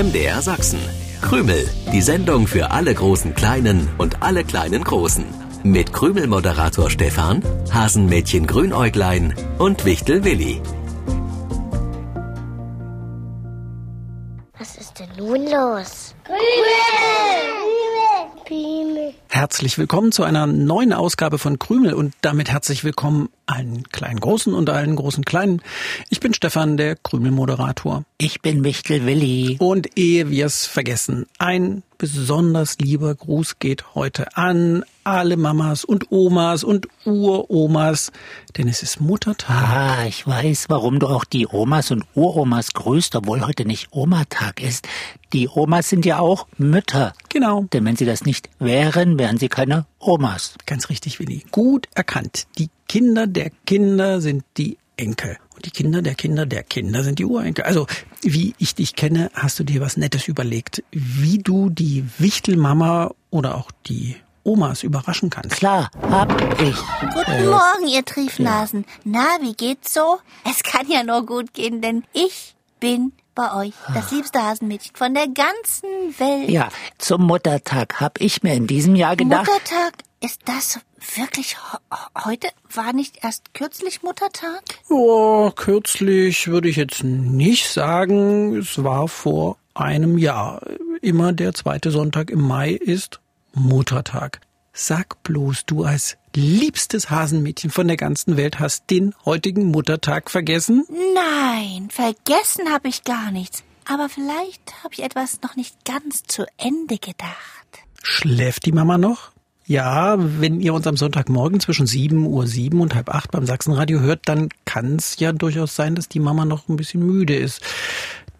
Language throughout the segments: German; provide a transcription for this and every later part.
MDR Sachsen. Krümel, die Sendung für alle großen Kleinen und alle kleinen Großen. Mit Krümel-Moderator Stefan, Hasenmädchen Grünäuglein und Wichtel Willi. Was ist denn nun los? Herzlich willkommen zu einer neuen Ausgabe von Krümel und damit herzlich willkommen allen kleinen Großen und allen großen Kleinen. Ich bin Stefan, der Krümel-Moderator. Ich bin Wichtel Willi. Und ehe wir es vergessen, ein besonders lieber Gruß geht heute an alle Mamas und Omas und Uromas, denn es ist Muttertag. Ah, ich weiß, warum du auch die Omas und Uromas grüßt, obwohl heute nicht Omatag ist. Die Omas sind ja auch Mütter. Genau. Denn wenn sie das nicht wären, wären sie keine Omas. Ganz richtig, Willi. Gut erkannt. Die Kinder der Kinder sind die Enkel. Und die Kinder der Kinder der Kinder sind die Urenkel. Also, wie ich dich kenne, hast du dir was Nettes überlegt, wie du die Wichtelmama oder auch die Omas überraschen kannst. Klar, hab ich. Guten Morgen, ihr Triefnasen. Na, wie geht's so? Es kann ja nur gut gehen, denn ich bin bei euch das liebste Hasenmädchen von der ganzen Welt. Ja, zum Muttertag hab ich mir in diesem Jahr gedacht. Muttertag, ist das wirklich heute? War nicht erst kürzlich Muttertag? Oh, kürzlich würde ich jetzt nicht sagen. Es war vor einem Jahr. Immer der zweite Sonntag im Mai ist Muttertag. Sag bloß, du als liebstes Hasenmädchen von der ganzen Welt hast den heutigen Muttertag vergessen? Nein, vergessen habe ich gar nichts. Aber vielleicht habe ich etwas noch nicht ganz zu Ende gedacht. Schläft die Mama noch? Ja, wenn ihr uns am Sonntagmorgen zwischen 7 Uhr 7 und halb acht beim Sachsenradio hört, dann kann es ja durchaus sein, dass die Mama noch ein bisschen müde ist.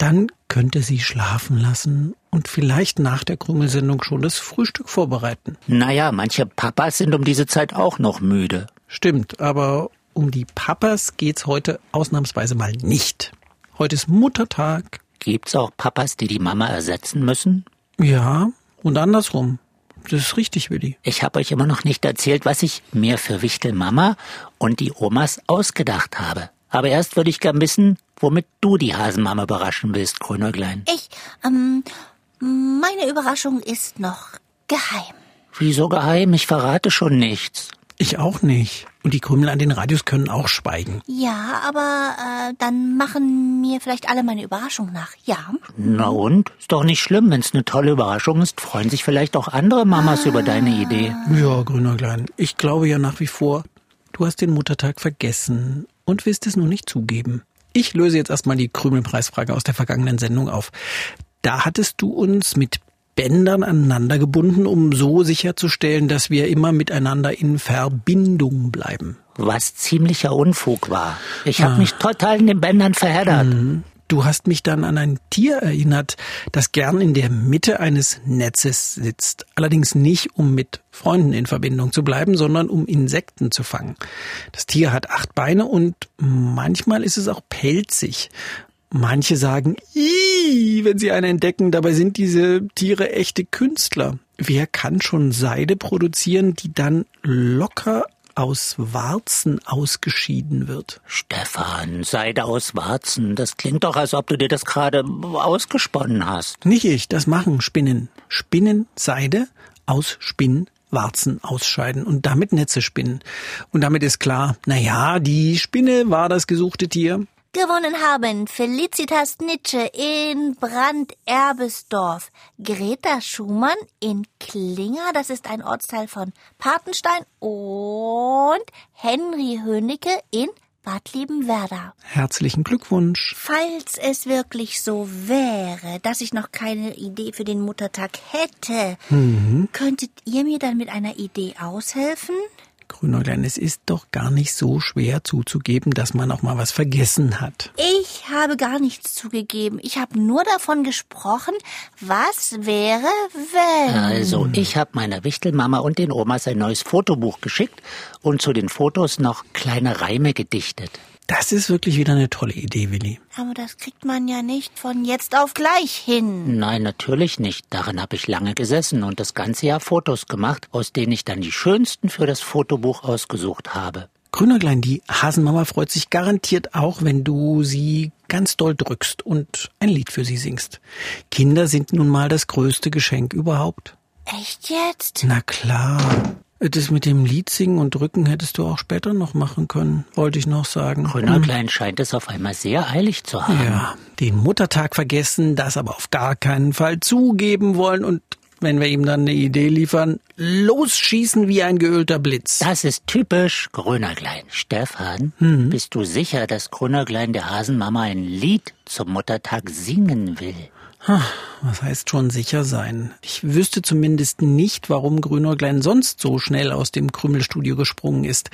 Dann könnte sie schlafen lassen und vielleicht nach der Krümelsendung schon das Frühstück vorbereiten. Naja, manche Papas sind um diese Zeit auch noch müde. Stimmt, aber um die Papas geht's heute ausnahmsweise mal nicht. Heute ist Muttertag. Gibt's auch Papas, die die Mama ersetzen müssen? Ja, und andersrum. Das ist richtig, Willi. Ich habe euch immer noch nicht erzählt, was ich mir für Wichtel Mama und die Omas ausgedacht habe. Aber erst würde ich gern wissen, womit du die Hasenmama überraschen willst, Grünäuglein. Ich, ähm, meine Überraschung ist noch geheim. Wieso geheim? Ich verrate schon nichts. Ich auch nicht. Und die Krümel an den Radios können auch schweigen. Ja, aber äh, dann machen mir vielleicht alle meine Überraschung nach. Ja. Na und? Ist doch nicht schlimm, wenn's eine tolle Überraschung ist. Freuen sich vielleicht auch andere Mamas über deine Idee. Ja, grüner Klein. Ich glaube ja nach wie vor, du hast den Muttertag vergessen und willst es nur nicht zugeben. Ich löse jetzt erstmal die Krümelpreisfrage aus der vergangenen Sendung auf. Da hattest du uns mit Bändern aneinander gebunden, um so sicherzustellen, dass wir immer miteinander in Verbindung bleiben. Was ziemlicher Unfug war. Ich habe mich total in den Bändern verheddert. Du hast mich dann an ein Tier erinnert, das gern in der Mitte eines Netzes sitzt. Allerdings nicht, um mit Freunden in Verbindung zu bleiben, sondern um Insekten zu fangen. Das Tier hat acht Beine und manchmal ist es auch pelzig. Manche sagen, Ih, wenn sie einen entdecken, dabei sind diese Tiere echte Künstler. Wer kann schon Seide produzieren, die dann locker aus Warzen ausgeschieden wird? Stefan, Seide aus Warzen. Das klingt doch, als ob du dir das gerade ausgesponnen hast. Nicht ich, das machen Spinnen. Spinnen Seide aus Spinnwarzen ausscheiden und damit Netze spinnen. Und damit ist klar, na ja, die Spinne war das gesuchte Tier. Gewonnen haben Felicitas Nitsche in Brand-Erbesdorf, Greta Schumann in Klinger, das ist ein Ortsteil von Patenstein, und Henry Hönicke in Bad Liebenwerda. Herzlichen Glückwunsch. Falls es wirklich so wäre, dass ich noch keine Idee für den Muttertag hätte, könntet ihr mir dann mit einer Idee aushelfen? Grünäuglein, es ist doch gar nicht so schwer zuzugeben, dass man auch mal was vergessen hat. Ich habe gar nichts zugegeben. Ich habe nur davon gesprochen, was wäre, wenn. Also, ich habe meiner Wichtelmama und den Omas ein neues Fotobuch geschickt und zu den Fotos noch kleine Reime gedichtet. Das ist wirklich wieder eine tolle Idee, Willi. Aber das kriegt man ja nicht von jetzt auf gleich hin. Nein, natürlich nicht. Darin habe ich lange gesessen und das ganze Jahr Fotos gemacht, aus denen ich dann die schönsten für das Fotobuch ausgesucht habe. Grünerglein, die Hasenmama freut sich garantiert auch, wenn du sie ganz doll drückst und ein Lied für sie singst. Kinder sind nun mal das größte Geschenk überhaupt. Echt jetzt? Na klar. Das mit dem Lied singen und drücken hättest du auch später noch machen können, wollte ich noch sagen. Grünerklein scheint es auf einmal sehr eilig zu haben. Ja, den Muttertag vergessen, das aber auf gar keinen Fall zugeben wollen und wenn wir ihm dann eine Idee liefern, losschießen wie ein geölter Blitz. Das ist typisch Grünerklein. Stefan, Mhm. bist du sicher, dass Grünerklein der Hasenmama ein Lied zum Muttertag singen will? Was heißt schon sicher sein? Ich wüsste zumindest nicht, warum Grünäuglein sonst so schnell aus dem Krümelstudio gesprungen ist.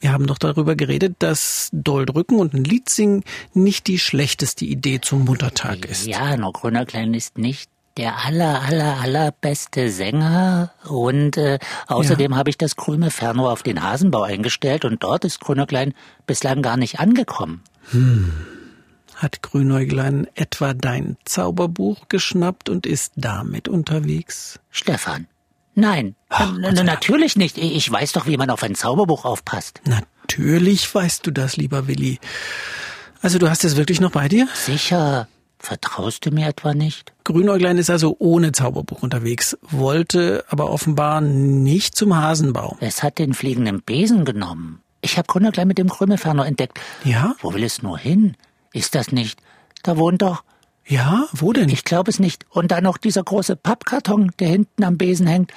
Wir haben doch darüber geredet, dass doll drücken und ein Lied singen nicht die schlechteste Idee zum Muttertag ist. Ja, nur Grünerklein ist nicht der aller, aller, allerbeste Sänger. Und äh, außerdem habe ich das Krümelfernrohr auf den Hasenbau eingestellt und dort ist Grünerklein bislang gar nicht angekommen. Hat Grünäuglein etwa dein Zauberbuch geschnappt und ist damit unterwegs? Stefan. Nein, Ach, natürlich nicht. Ich ich weiß doch, wie man auf ein Zauberbuch aufpasst. Natürlich weißt du das, lieber Willi. Also du hast es wirklich noch bei dir? Sicher. Vertraust du mir etwa nicht? Grünäuglein ist also ohne Zauberbuch unterwegs, wollte aber offenbar nicht zum Hasenbau. Es hat den fliegenden Besen genommen. Ich habe Grünerklein mit dem Krümelferner entdeckt. Ja? Wo will es nur hin? Ist das nicht? Da wohnt doch. Ja, wo denn? Ich glaube es nicht. Und dann noch dieser große Pappkarton, der hinten am Besen hängt.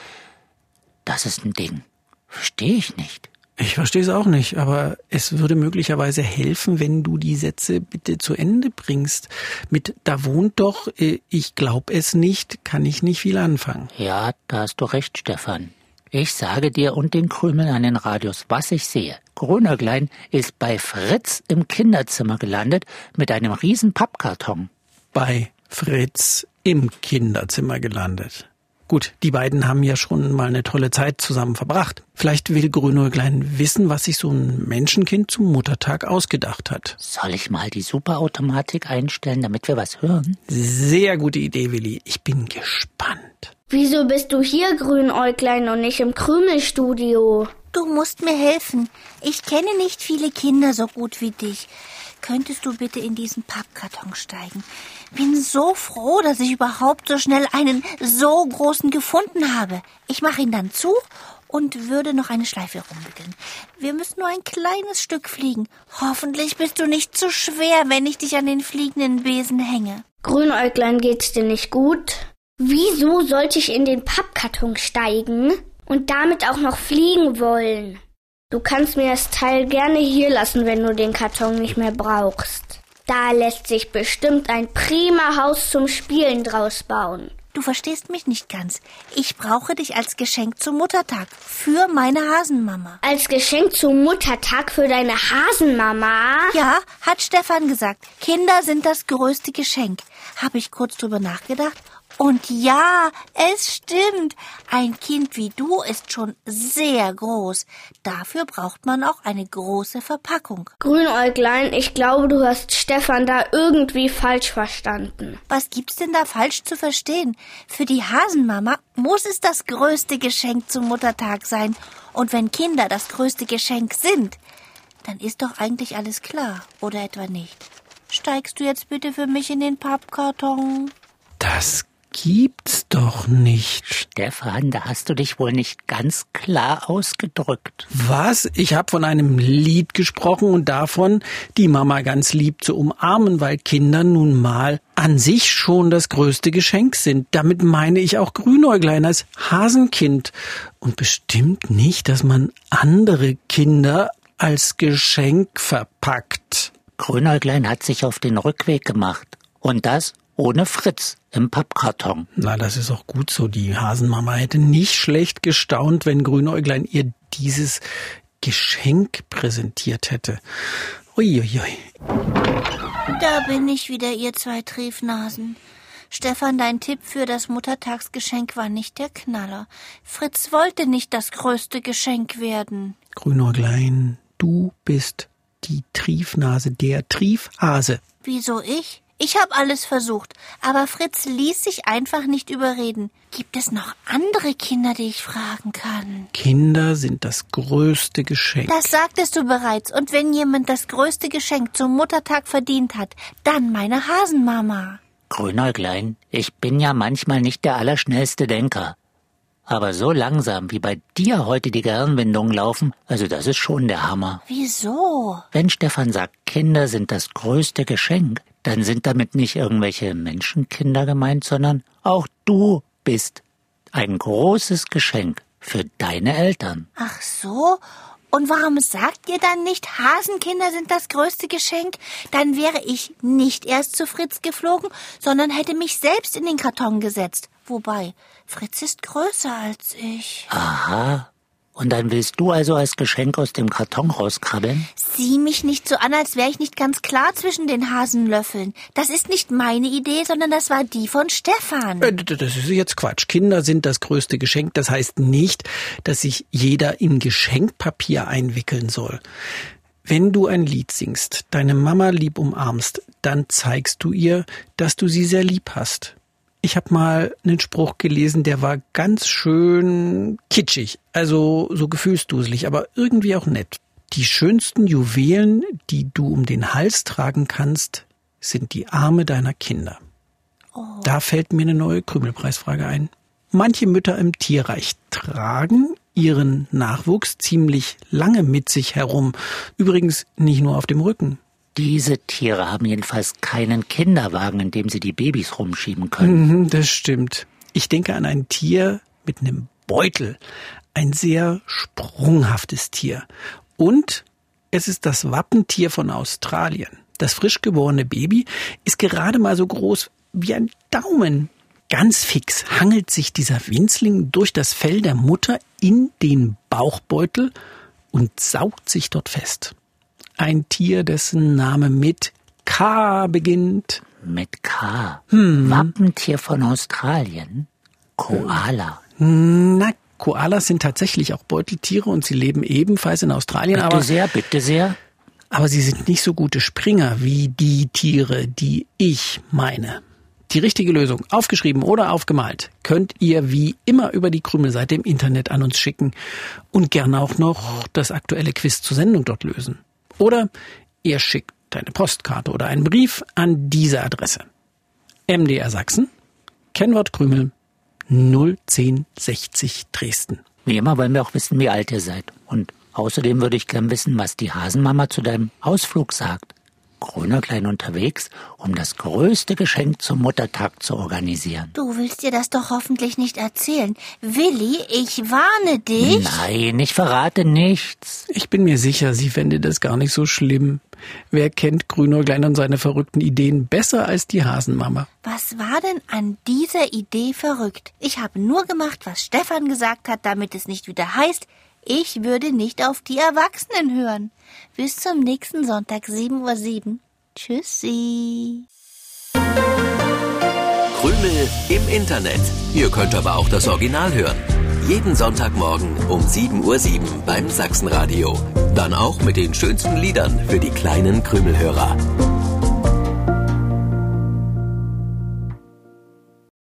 Das ist ein Ding. Verstehe ich nicht. Ich verstehe es auch nicht, aber es würde möglicherweise helfen, wenn du die Sätze bitte zu Ende bringst. Mit da wohnt doch, äh, ich glaub es nicht, kann ich nicht viel anfangen. Ja, da hast du recht, Stefan. Ich sage dir und den Krümeln an den Radios, was ich sehe. Grünerklein ist bei Fritz im Kinderzimmer gelandet mit einem riesen Pappkarton. Bei Fritz im Kinderzimmer gelandet. Gut, die beiden haben ja schon mal eine tolle Zeit zusammen verbracht. Vielleicht will Grünäuglein wissen, was sich so ein Menschenkind zum Muttertag ausgedacht hat. Soll ich mal die Superautomatik einstellen, damit wir was hören? Sehr gute Idee, Willi. Ich bin gespannt. Wieso bist du hier, Grünäuglein, und nicht im Krümelstudio? Du musst mir helfen. Ich kenne nicht viele Kinder so gut wie dich. Könntest du bitte in diesen Pappkarton steigen? Bin so froh, dass ich überhaupt so schnell einen so großen gefunden habe. Ich mache ihn dann zu und würde noch eine Schleife rumwickeln. Wir müssen nur ein kleines Stück fliegen. Hoffentlich bist du nicht zu schwer, wenn ich dich an den fliegenden Besen hänge. Grünäuglein, geht's dir nicht gut? Wieso sollte ich in den Pappkarton steigen und damit auch noch fliegen wollen? Du kannst mir das Teil gerne hier lassen, wenn du den Karton nicht mehr brauchst. Da lässt sich bestimmt ein prima Haus zum Spielen draus bauen. Du verstehst mich nicht ganz. Ich brauche dich als Geschenk zum Muttertag für meine Hasenmama. Als Geschenk zum Muttertag für deine Hasenmama? Ja, hat Stefan gesagt. Kinder sind das größte Geschenk. Habe ich kurz drüber nachgedacht. Und ja, es stimmt. Ein Kind wie du ist schon sehr groß. Dafür braucht man auch eine große Verpackung. Grünäuglein, ich glaube, du hast Stefan da irgendwie falsch verstanden. Was gibt's denn da falsch zu verstehen? Für die Hasenmama muss es das größte Geschenk zum Muttertag sein. Und wenn Kinder das größte Geschenk sind, dann ist doch eigentlich alles klar, oder etwa nicht? Steigst du jetzt bitte für mich in den Pappkarton? Das gibt's doch nicht. Stefan, da hast du dich wohl nicht ganz klar ausgedrückt. Was? Ich habe von einem Lied gesprochen und davon, die Mama ganz lieb zu umarmen, weil Kinder nun mal an sich schon das größte Geschenk sind. Damit meine ich auch Grünäuglein als Hasenkind. Und bestimmt nicht, dass man andere Kinder als Geschenk verpackt. Grünäuglein hat sich auf den Rückweg gemacht. Und das ohne Fritz im Pappkarton. Na, das ist auch gut so. Die Hasenmama hätte nicht schlecht gestaunt, wenn Grünäuglein ihr dieses Geschenk präsentiert hätte. Uiuiui. Da bin ich wieder, ihr zwei Triefnasen. Stefan, dein Tipp für das Muttertagsgeschenk war nicht der Knaller. Fritz wollte nicht das größte Geschenk werden. Grünäuglein, du bist die Triefnase, der Triefhase. Wieso ich? Ich habe alles versucht, aber Fritz ließ sich einfach nicht überreden. Gibt es noch andere Kinder, die ich fragen kann? Kinder sind das größte Geschenk. Das sagtest du bereits. Und wenn jemand das größte Geschenk zum Muttertag verdient hat, dann meine Hasenmama. Grünäuglein, ich bin ja manchmal nicht der allerschnellste Denker. Aber so langsam, wie bei dir heute die Gehirnwindungen laufen, also das ist schon der Hammer. Wieso? Wenn Stefan sagt, Kinder sind das größte Geschenk, dann sind damit nicht irgendwelche Menschenkinder gemeint, sondern auch du bist ein großes Geschenk für deine Eltern. Ach so? Und warum sagt ihr dann nicht, Hasenkinder sind das größte Geschenk? Dann wäre ich nicht erst zu Fritz geflogen, sondern hätte mich selbst in den Karton gesetzt. Wobei, Fritz ist größer als ich. Aha. Und dann willst du also als Geschenk aus dem Karton rauskrabbeln? Sieh mich nicht so an, als wäre ich nicht ganz klar zwischen den Hasenlöffeln. Das ist nicht meine Idee, sondern das war die von Stefan. Äh, Das ist jetzt Quatsch. Kinder sind das größte Geschenk. Das heißt nicht, dass sich jeder in Geschenkpapier einwickeln soll. Wenn du ein Lied singst, deine Mama lieb umarmst, dann zeigst du ihr, dass du sie sehr lieb hast. Ich habe mal einen Spruch gelesen, der war ganz schön kitschig, also so gefühlsduselig, aber irgendwie auch nett. Die schönsten Juwelen, die du um den Hals tragen kannst, sind die Arme deiner Kinder. Da fällt mir eine neue Krümelpreisfrage ein. Manche Mütter im Tierreich tragen ihren Nachwuchs ziemlich lange mit sich herum. Übrigens nicht nur auf dem Rücken. Diese Tiere haben jedenfalls keinen Kinderwagen, in dem sie die Babys rumschieben können. Mhm, Das stimmt. Ich denke an ein Tier mit einem Beutel. Ein sehr sprunghaftes Tier. Und es ist das Wappentier von Australien. Das frisch geborene Baby ist gerade mal so groß wie ein Daumen. Ganz fix hangelt sich dieser Winzling durch das Fell der Mutter in den Bauchbeutel und saugt sich dort fest. Ein Tier, dessen Name mit K beginnt. Mit K. Wappentier von Australien. Koala. Na, Koalas sind tatsächlich auch Beuteltiere und sie leben ebenfalls in Australien, Bitte aber, sehr, bitte sehr. aber sie sind nicht so gute Springer wie die Tiere, die ich meine. Die richtige Lösung, aufgeschrieben oder aufgemalt, könnt ihr wie immer über die Krümelseite im Internet an uns schicken und gerne auch noch das aktuelle Quiz zur Sendung dort lösen. Oder ihr schickt eine Postkarte oder einen Brief an diese Adresse. MDR Sachsen, Kennwort Krümel 01060 Dresden. Wie immer wollen wir auch wissen, wie alt ihr seid. Und außerdem würde ich gern wissen, was die Hasenmama zu deinem Ausflug sagt. Grüner Klein unterwegs, um das größte Geschenk zum Muttertag zu organisieren. Du willst dir das doch hoffentlich nicht erzählen. Willi, ich warne dich. Nein, ich verrate nichts. Ich bin mir sicher, sie fände das gar nicht so schlimm. Wer kennt Grünäuglein und seine verrückten Ideen besser als die Hasenmama? Was war denn an dieser Idee verrückt? Ich habe nur gemacht, was Stefan gesagt hat, damit es nicht wieder heißt, ich würde nicht auf die Erwachsenen hören. Bis zum nächsten Sonntag 7.07 Uhr. Tschüssi. Krümel im Internet. Ihr könnt aber auch das Original hören. Jeden Sonntagmorgen um 7.07 Uhr beim Sachsenradio. Dann auch mit den schönsten Liedern für die kleinen Krümelhörer.